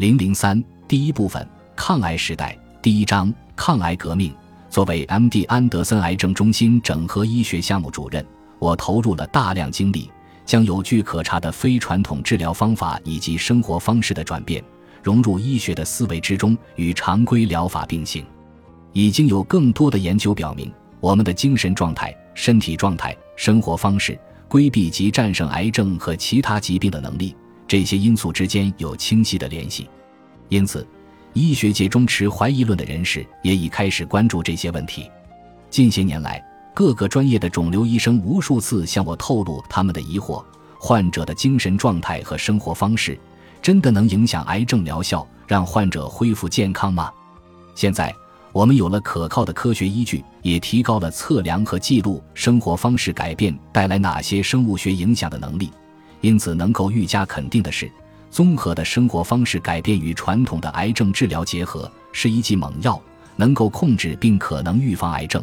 零零三第一部分抗癌时代第一章抗癌革命。作为 M.D. 安德森癌症中心整合医学项目主任，我投入了大量精力，将有据可查的非传统治疗方法以及生活方式的转变融入医学的思维之中，与常规疗法并行。已经有更多的研究表明，我们的精神状态、身体状态、生活方式、规避及战胜癌症和其他疾病的能力。这些因素之间有清晰的联系，因此，医学界中持怀疑论的人士也已开始关注这些问题。近些年来，各个专业的肿瘤医生无数次向我透露他们的疑惑：患者的精神状态和生活方式真的能影响癌症疗效，让患者恢复健康吗？现在，我们有了可靠的科学依据，也提高了测量和记录生活方式改变带来哪些生物学影响的能力。因此，能够愈加肯定的是，综合的生活方式改变与传统的癌症治疗结合是一剂猛药，能够控制并可能预防癌症。